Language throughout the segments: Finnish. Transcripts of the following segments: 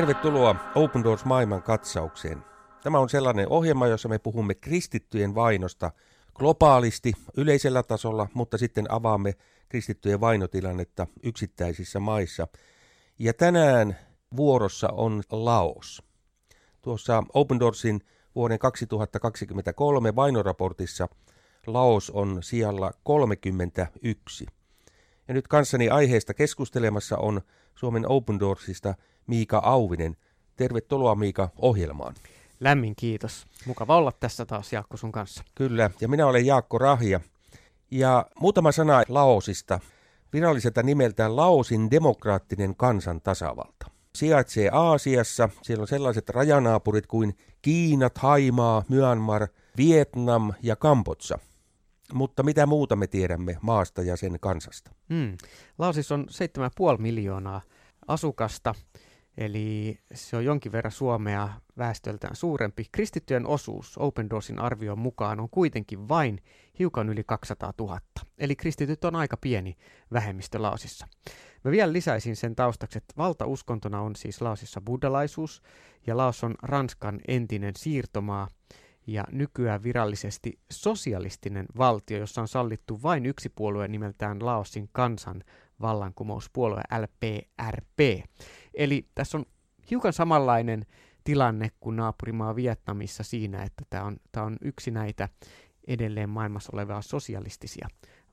Tervetuloa Open Doors maailman katsaukseen. Tämä on sellainen ohjelma, jossa me puhumme kristittyjen vainosta globaalisti, yleisellä tasolla, mutta sitten avaamme kristittyjen vainotilannetta yksittäisissä maissa. Ja tänään vuorossa on Laos. Tuossa Open Doorsin vuoden 2023 vainoraportissa Laos on sijalla 31. Ja nyt kanssani aiheesta keskustelemassa on Suomen Open Doorsista Miika Auvinen. Tervetuloa Miika ohjelmaan. Lämmin kiitos. Mukava olla tässä taas Jaakko sun kanssa. Kyllä, ja minä olen Jaakko Rahja. Ja muutama sana Laosista. Viralliselta nimeltään Laosin demokraattinen kansan tasavalta. Sijaitsee Aasiassa. Siellä on sellaiset rajanaapurit kuin Kiina, Haimaa, Myanmar, Vietnam ja Kambodsa. Mutta mitä muuta me tiedämme maasta ja sen kansasta? Hmm. Laosissa on 7,5 miljoonaa asukasta, eli se on jonkin verran Suomea väestöltään suurempi. Kristittyjen osuus Open Doorsin arvion mukaan on kuitenkin vain hiukan yli 200 000, eli kristityt on aika pieni vähemmistö Laosissa. Mä vielä lisäisin sen taustaksi, että valtauskontona on siis Laosissa buddhalaisuus, ja Laos on Ranskan entinen siirtomaa, ja nykyään virallisesti sosialistinen valtio, jossa on sallittu vain yksi puolue nimeltään Laosin kansan vallankumouspuolue LPRP. Eli tässä on hiukan samanlainen tilanne kuin naapurimaa Vietnamissa siinä, että tämä on, tämä on yksi näitä edelleen maailmassa olevia sosialistisia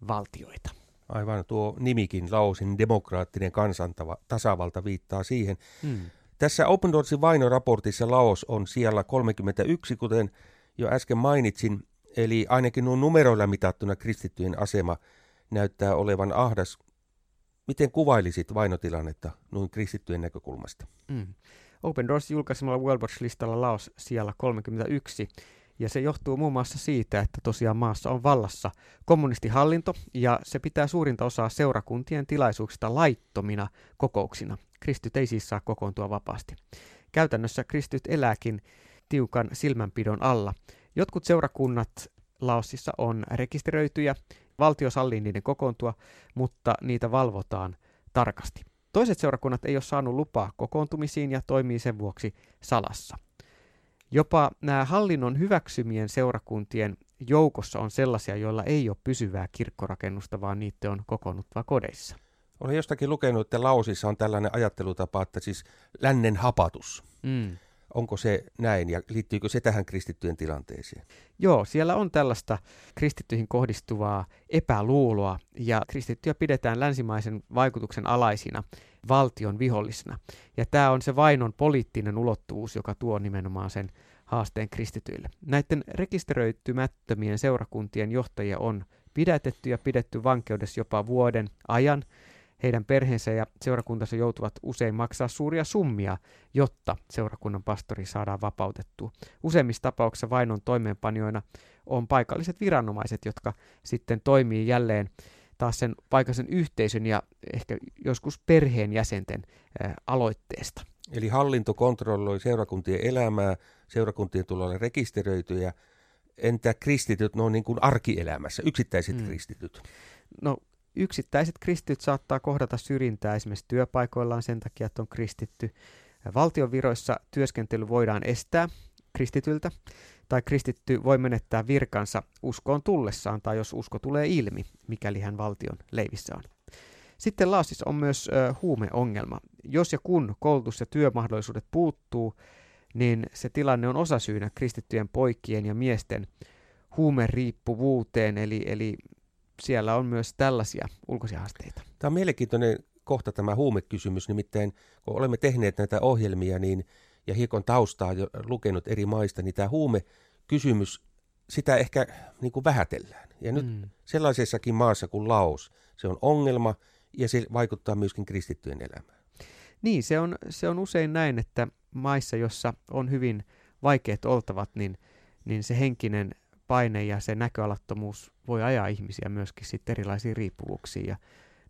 valtioita. Aivan tuo nimikin, Laosin demokraattinen kansantava tasavalta viittaa siihen. Hmm. Tässä Open Doorsin vainoraportissa Laos on siellä 31, kuten jo äsken mainitsin, eli ainakin nuo numeroilla mitattuna kristittyjen asema näyttää olevan ahdas. Miten kuvailisit vainotilannetta noin kristittyjen näkökulmasta? Mm. Open Doors julkaisemalla World Watch-listalla Laos siellä 31, ja se johtuu muun muassa siitä, että tosiaan maassa on vallassa kommunistihallinto, ja se pitää suurinta osaa seurakuntien tilaisuuksista laittomina kokouksina. Kristyt ei siis saa kokoontua vapaasti. Käytännössä kristyt elääkin tiukan silmänpidon alla. Jotkut seurakunnat Laosissa on rekisteröityjä, valtio sallii niiden kokoontua, mutta niitä valvotaan tarkasti. Toiset seurakunnat ei ole saanut lupaa kokoontumisiin ja toimii sen vuoksi salassa. Jopa nämä hallinnon hyväksymien seurakuntien joukossa on sellaisia, joilla ei ole pysyvää kirkkorakennusta, vaan niitä on kokoonnuttava kodeissa. Olen jostakin lukenut, että Laosissa on tällainen ajattelutapa, että siis lännen hapatus. Mm. Onko se näin ja liittyykö se tähän kristittyjen tilanteeseen? Joo, siellä on tällaista kristittyihin kohdistuvaa epäluuloa ja kristittyjä pidetään länsimaisen vaikutuksen alaisina valtion vihollisena. Ja tämä on se vainon poliittinen ulottuvuus, joka tuo nimenomaan sen haasteen kristityille. Näiden rekisteröitymättömien seurakuntien johtajia on pidätetty ja pidetty vankeudessa jopa vuoden ajan – heidän perheensä ja seurakuntansa joutuvat usein maksaa suuria summia, jotta seurakunnan pastori saadaan vapautettua. Useimmissa tapauksissa vainon toimeenpanijoina on paikalliset viranomaiset, jotka sitten toimii jälleen taas sen paikallisen yhteisön ja ehkä joskus perheen jäsenten aloitteesta. Eli hallinto kontrolloi seurakuntien elämää, seurakuntien tulee rekisteröityjä. Entä kristityt, no niin kuin arkielämässä, yksittäiset mm. kristityt? No Yksittäiset kristityt saattaa kohdata syrjintää esimerkiksi työpaikoillaan sen takia, että on kristitty. Valtion viroissa työskentely voidaan estää kristityltä, tai kristitty voi menettää virkansa uskoon tullessaan, tai jos usko tulee ilmi, mikäli hän valtion leivissä on. Sitten Laasissa on myös huumeongelma. Jos ja kun koulutus- ja työmahdollisuudet puuttuu, niin se tilanne on osasyynä kristittyjen poikien ja miesten huumeriippuvuuteen, eli, eli siellä on myös tällaisia ulkoisia haasteita. Tämä on mielenkiintoinen kohta tämä huumekysymys, nimittäin kun olemme tehneet näitä ohjelmia niin, ja hiekon taustaa jo lukenut eri maista, niin tämä huumekysymys, sitä ehkä niin kuin vähätellään. Ja nyt mm. sellaisessakin maassa kuin Laos, se on ongelma ja se vaikuttaa myöskin kristittyjen elämään. Niin, se on, se on usein näin, että maissa, jossa on hyvin vaikeat oltavat, niin, niin se henkinen paine ja se näköalattomuus voi ajaa ihmisiä myöskin sitten erilaisiin riippuvuuksiin. Ja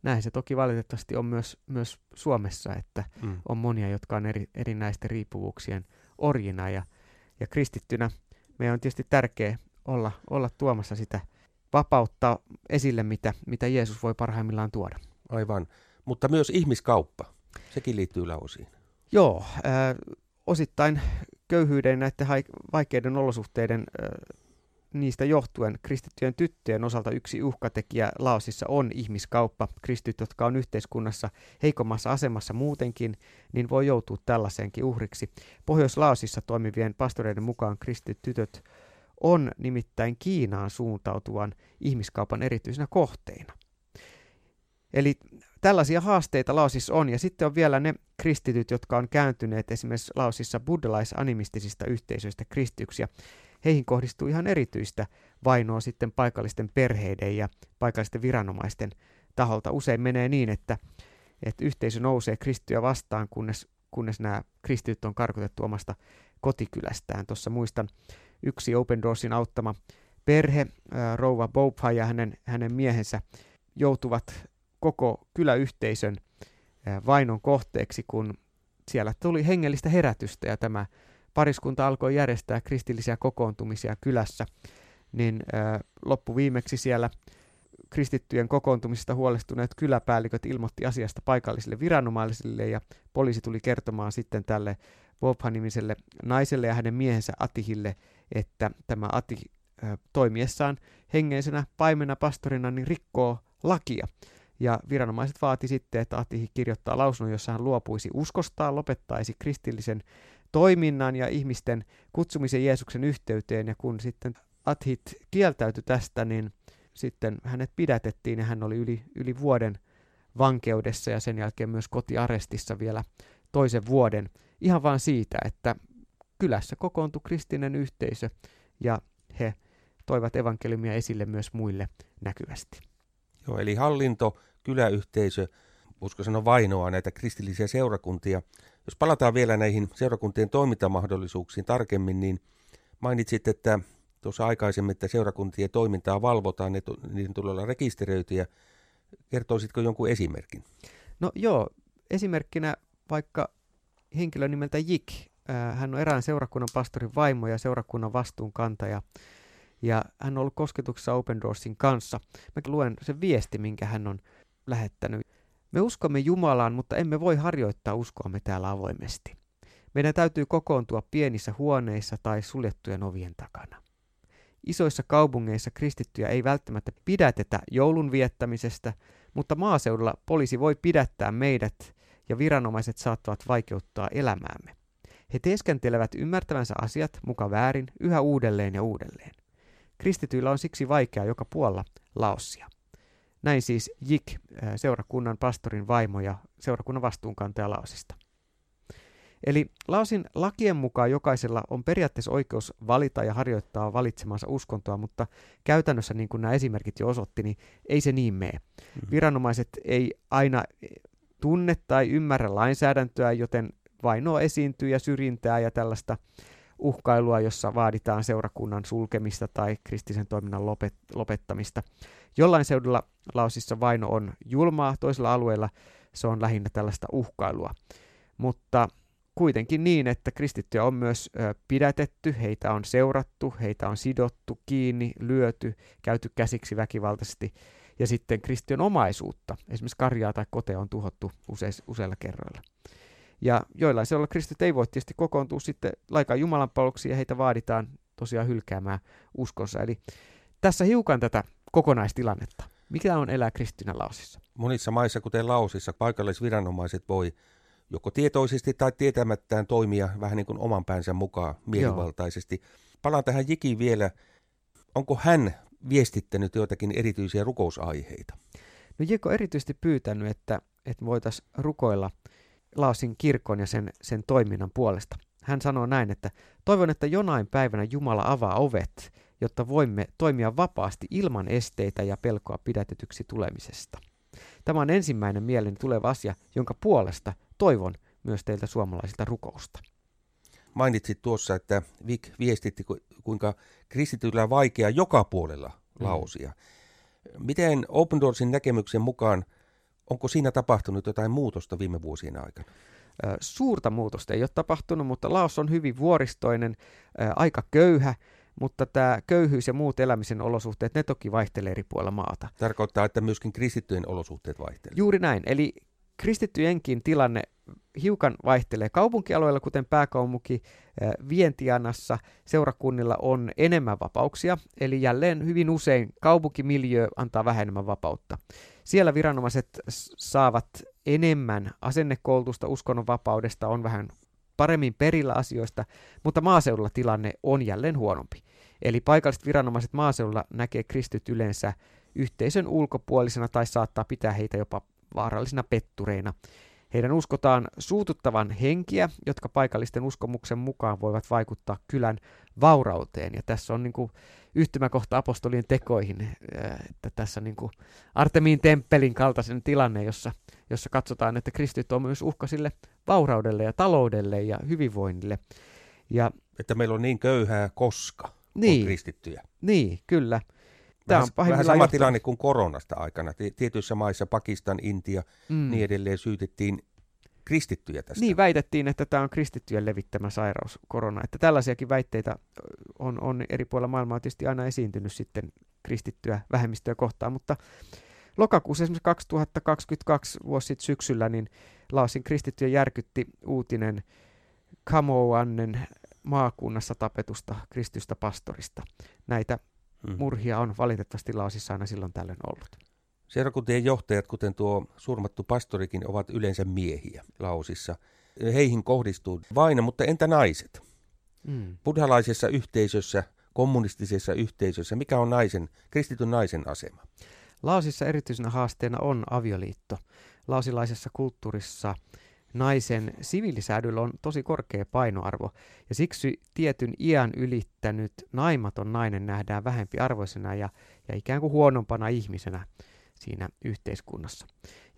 näin se toki valitettavasti on myös, myös Suomessa, että mm. on monia, jotka on eri, erinäisten riippuvuuksien orjina. Ja, ja kristittynä meidän on tietysti tärkeää olla, olla tuomassa sitä vapautta esille, mitä, mitä Jeesus voi parhaimmillaan tuoda. Aivan, mutta myös ihmiskauppa, sekin liittyy lausiin. Joo, äh, osittain köyhyyden näiden vaikeiden olosuhteiden äh, johtuen kristittyjen tyttöjen osalta yksi uhkatekijä Laosissa on ihmiskauppa. Kristityt, jotka on yhteiskunnassa heikommassa asemassa muutenkin, niin voi joutua tällaiseenkin uhriksi. Pohjois-Laosissa toimivien pastoreiden mukaan kristityt tytöt on nimittäin Kiinaan suuntautuvan ihmiskaupan erityisenä kohteina. Eli tällaisia haasteita Laosissa on, ja sitten on vielä ne kristityt, jotka on kääntyneet esimerkiksi Laosissa buddhalais-animistisista yhteisöistä kristyksiä. Heihin kohdistuu ihan erityistä vainoa sitten paikallisten perheiden ja paikallisten viranomaisten taholta. Usein menee niin, että, että yhteisö nousee kristittyjä vastaan, kunnes, kunnes nämä kristityt on karkotettu omasta kotikylästään. Tuossa muistan yksi Open Doorsin auttama perhe, rouva Bopha ja hänen, hänen miehensä joutuvat koko kyläyhteisön vainon kohteeksi, kun siellä tuli hengellistä herätystä ja tämä pariskunta alkoi järjestää kristillisiä kokoontumisia kylässä, niin loppuviimeksi siellä kristittyjen kokoontumisesta huolestuneet kyläpäälliköt ilmoitti asiasta paikallisille viranomaisille ja poliisi tuli kertomaan sitten tälle Bobha-nimiselle naiselle ja hänen miehensä Atihille, että tämä Ati toimiessaan hengeisenä paimena pastorina niin rikkoo lakia. Ja viranomaiset vaati sitten, että Ati kirjoittaa lausunnon, jossa hän luopuisi uskostaan, lopettaisi kristillisen toiminnan ja ihmisten kutsumisen Jeesuksen yhteyteen. Ja kun sitten Athit kieltäytyi tästä, niin sitten hänet pidätettiin ja hän oli yli, yli vuoden vankeudessa ja sen jälkeen myös kotiarestissa vielä toisen vuoden. Ihan vain siitä, että kylässä kokoontui kristinen yhteisö ja he toivat evankeliumia esille myös muille näkyvästi. Joo, eli hallinto, kyläyhteisö, usko sanoa vainoa näitä kristillisiä seurakuntia. Jos palataan vielä näihin seurakuntien toimintamahdollisuuksiin tarkemmin, niin mainitsit, että tuossa aikaisemmin, että seurakuntien toimintaa valvotaan, ne niiden tulee olla rekisteröityjä. Kertoisitko jonkun esimerkin? No joo, esimerkkinä vaikka henkilö nimeltä Jik. Hän on erään seurakunnan pastorin vaimo ja seurakunnan vastuunkantaja ja hän on ollut kosketuksessa Open Doorsin kanssa. Mä luen sen viesti, minkä hän on lähettänyt. Me uskomme Jumalaan, mutta emme voi harjoittaa uskoamme täällä avoimesti. Meidän täytyy kokoontua pienissä huoneissa tai suljettujen ovien takana. Isoissa kaupungeissa kristittyjä ei välttämättä pidätetä joulun viettämisestä, mutta maaseudulla poliisi voi pidättää meidät ja viranomaiset saattavat vaikeuttaa elämäämme. He teeskentelevät ymmärtävänsä asiat muka väärin yhä uudelleen ja uudelleen. Kristityillä on siksi vaikeaa joka puolella Laossia. Näin siis Jik, seurakunnan pastorin vaimo ja seurakunnan vastuunkantaja Laosista. Eli Laosin lakien mukaan jokaisella on periaatteessa oikeus valita ja harjoittaa valitsemansa uskontoa, mutta käytännössä, niin kuin nämä esimerkit jo osoitti, niin ei se niin mene. Mm-hmm. Viranomaiset ei aina tunne tai ymmärrä lainsäädäntöä, joten vainoa esiintyy ja syrjintää ja tällaista uhkailua, jossa vaaditaan seurakunnan sulkemista tai kristisen toiminnan lopet- lopettamista. Jollain seudulla Laosissa vaino on julmaa, toisella alueella se on lähinnä tällaista uhkailua. Mutta kuitenkin niin, että kristittyjä on myös pidätetty, heitä on seurattu, heitä on sidottu kiinni, lyöty, käyty käsiksi väkivaltaisesti ja sitten kristion omaisuutta, esimerkiksi karjaa tai koteja on tuhottu useilla kerroilla. Ja joillain sellaisilla kristit ei voi tietysti kokoontua sitten laikaan Jumalan ja heitä vaaditaan tosiaan hylkäämään uskonsa. Eli tässä hiukan tätä kokonaistilannetta. Mikä on elää kristinä Laosissa? Monissa maissa, kuten Laosissa, paikallisviranomaiset voi joko tietoisesti tai tietämättään toimia vähän niin kuin oman päänsä mukaan mielivaltaisesti. Joo. Palaan tähän Jikiin vielä. Onko hän viestittänyt joitakin erityisiä rukousaiheita? No Jeko erityisesti pyytänyt, että, että voitaisiin rukoilla Laosin kirkon ja sen, sen toiminnan puolesta. Hän sanoo näin, että toivon, että jonain päivänä Jumala avaa ovet, jotta voimme toimia vapaasti ilman esteitä ja pelkoa pidätetyksi tulemisesta. Tämä on ensimmäinen mielen tuleva asia, jonka puolesta toivon myös teiltä suomalaisilta rukousta. Mainitsit tuossa, että Vik viestitti, kuinka kristityllä on vaikea joka puolella lausia. Mm. Miten Open Doorsin näkemyksen mukaan, onko siinä tapahtunut jotain muutosta viime vuosien aikana? Suurta muutosta ei ole tapahtunut, mutta Laos on hyvin vuoristoinen, aika köyhä, mutta tämä köyhyys ja muut elämisen olosuhteet, ne toki vaihtelee eri puolilla maata. Tarkoittaa, että myöskin kristittyjen olosuhteet vaihtelevat. Juuri näin, eli kristittyjenkin tilanne hiukan vaihtelee kaupunkialueilla, kuten pääkaupunki Vientianassa. Seurakunnilla on enemmän vapauksia, eli jälleen hyvin usein kaupunkimiljö antaa vähemmän vapautta. Siellä viranomaiset saavat enemmän asennekoulutusta uskonnonvapaudesta, on vähän paremmin perillä asioista, mutta maaseudulla tilanne on jälleen huonompi. Eli paikalliset viranomaiset maaseudulla näkee kristit yleensä yhteisön ulkopuolisena tai saattaa pitää heitä jopa vaarallisina pettureina. Heidän uskotaan suututtavan henkiä, jotka paikallisten uskomuksen mukaan voivat vaikuttaa kylän vaurauteen. Ja tässä on niin kuin yhtymäkohta apostolien tekoihin, että tässä niin kuin Artemiin temppelin kaltaisen tilanne, jossa, jossa katsotaan, että kristit on myös uhka sille vauraudelle ja taloudelle ja hyvinvoinnille. Ja, että meillä on niin köyhää koska niin, on kristittyjä. Niin, kyllä. Tämä on vähän sama johtanut. tilanne kuin koronasta aikana. Tietyissä maissa, Pakistan, Intia, mm. niin edelleen syytettiin kristittyjä tästä. Niin, väitettiin, että tämä on kristittyjen levittämä sairaus, korona. Että tällaisiakin väitteitä on, on eri puolilla maailmaa tietysti aina esiintynyt sitten kristittyä vähemmistöä kohtaan, mutta lokakuussa esimerkiksi 2022 vuosi sitten syksyllä, niin Laosin kristittyjä järkytti uutinen Kamouannen maakunnassa tapetusta kristystä pastorista. Näitä mm. murhia on valitettavasti Laosissa aina silloin tällöin ollut. Seurakuntien johtajat, kuten tuo surmattu pastorikin, ovat yleensä miehiä Laosissa. Heihin kohdistuu vaino, mutta entä naiset? Mm. Buddhalaisessa yhteisössä, kommunistisessa yhteisössä, mikä on naisen, kristityn naisen asema? Laosissa erityisenä haasteena on avioliitto. Laosilaisessa kulttuurissa naisen siviilisäädyllä on tosi korkea painoarvo, ja siksi tietyn iän ylittänyt naimaton nainen nähdään vähempi arvoisena ja, ja ikään kuin huonompana ihmisenä siinä yhteiskunnassa.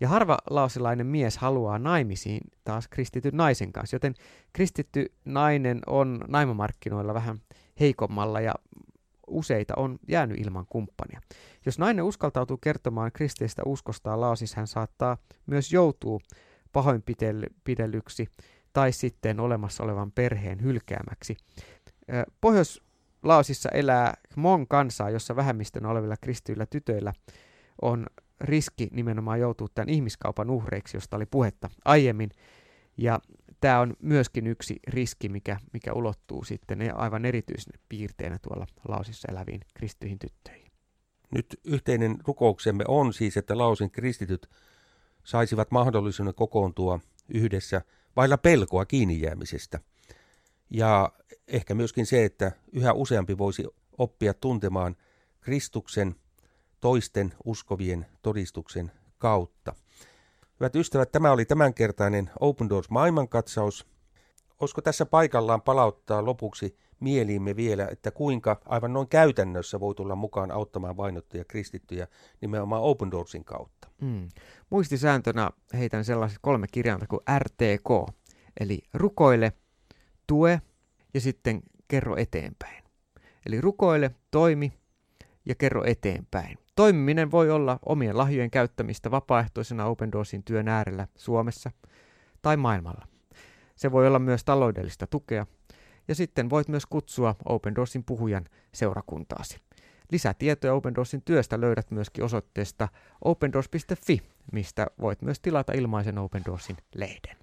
Ja harva laosilainen mies haluaa naimisiin taas kristityn naisen kanssa, joten kristitty nainen on naimamarkkinoilla vähän heikommalla ja useita on jäänyt ilman kumppania. Jos nainen uskaltautuu kertomaan kristeistä uskostaan laosissa, hän saattaa myös joutua pahoinpidellyksi tai sitten olemassa olevan perheen hylkäämäksi. Pohjois-Laosissa elää Mon kansaa, jossa vähemmistön olevilla kristyillä tytöillä on riski nimenomaan joutua tämän ihmiskaupan uhreiksi, josta oli puhetta aiemmin. Ja tämä on myöskin yksi riski, mikä, mikä ulottuu sitten aivan erityisenä piirteenä tuolla Laosissa eläviin kristyihin tyttöihin. Nyt yhteinen rukouksemme on siis, että Laosin kristityt saisivat mahdollisuuden kokoontua yhdessä vailla pelkoa kiinni jäämisestä. Ja ehkä myöskin se, että yhä useampi voisi oppia tuntemaan Kristuksen toisten uskovien todistuksen kautta. Hyvät ystävät, tämä oli tämänkertainen Open Doors maailmankatsaus. Olisiko tässä paikallaan palauttaa lopuksi mieliimme vielä, että kuinka aivan noin käytännössä voi tulla mukaan auttamaan vainottuja kristittyjä nimenomaan Open Doorsin kautta? Mm. Muistisääntönä heitän sellaiset kolme kirjainta kuin RTK, eli rukoile, tue ja sitten kerro eteenpäin. Eli rukoile, toimi ja kerro eteenpäin. Toimiminen voi olla omien lahjojen käyttämistä vapaaehtoisena Open Doorsin työn äärellä Suomessa tai maailmalla. Se voi olla myös taloudellista tukea, ja sitten voit myös kutsua Open Doorsin puhujan seurakuntaasi. Lisätietoja Open Doorsin työstä löydät myöskin osoitteesta opendoors.fi, mistä voit myös tilata ilmaisen Open Doorsin lehden.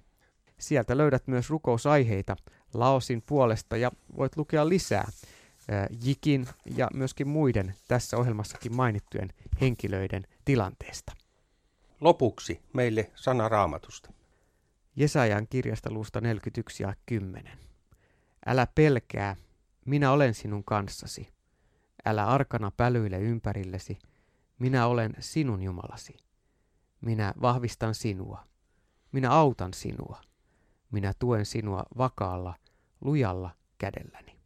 Sieltä löydät myös rukousaiheita Laosin puolesta ja voit lukea lisää Jikin ja myöskin muiden tässä ohjelmassakin mainittujen henkilöiden tilanteesta. Lopuksi meille sana raamatusta. Jesajan kirjasta luusta 41 ja 10. Älä pelkää, minä olen sinun kanssasi. Älä arkana pälyile ympärillesi, minä olen sinun Jumalasi. Minä vahvistan sinua. Minä autan sinua. Minä tuen sinua vakaalla, lujalla kädelläni.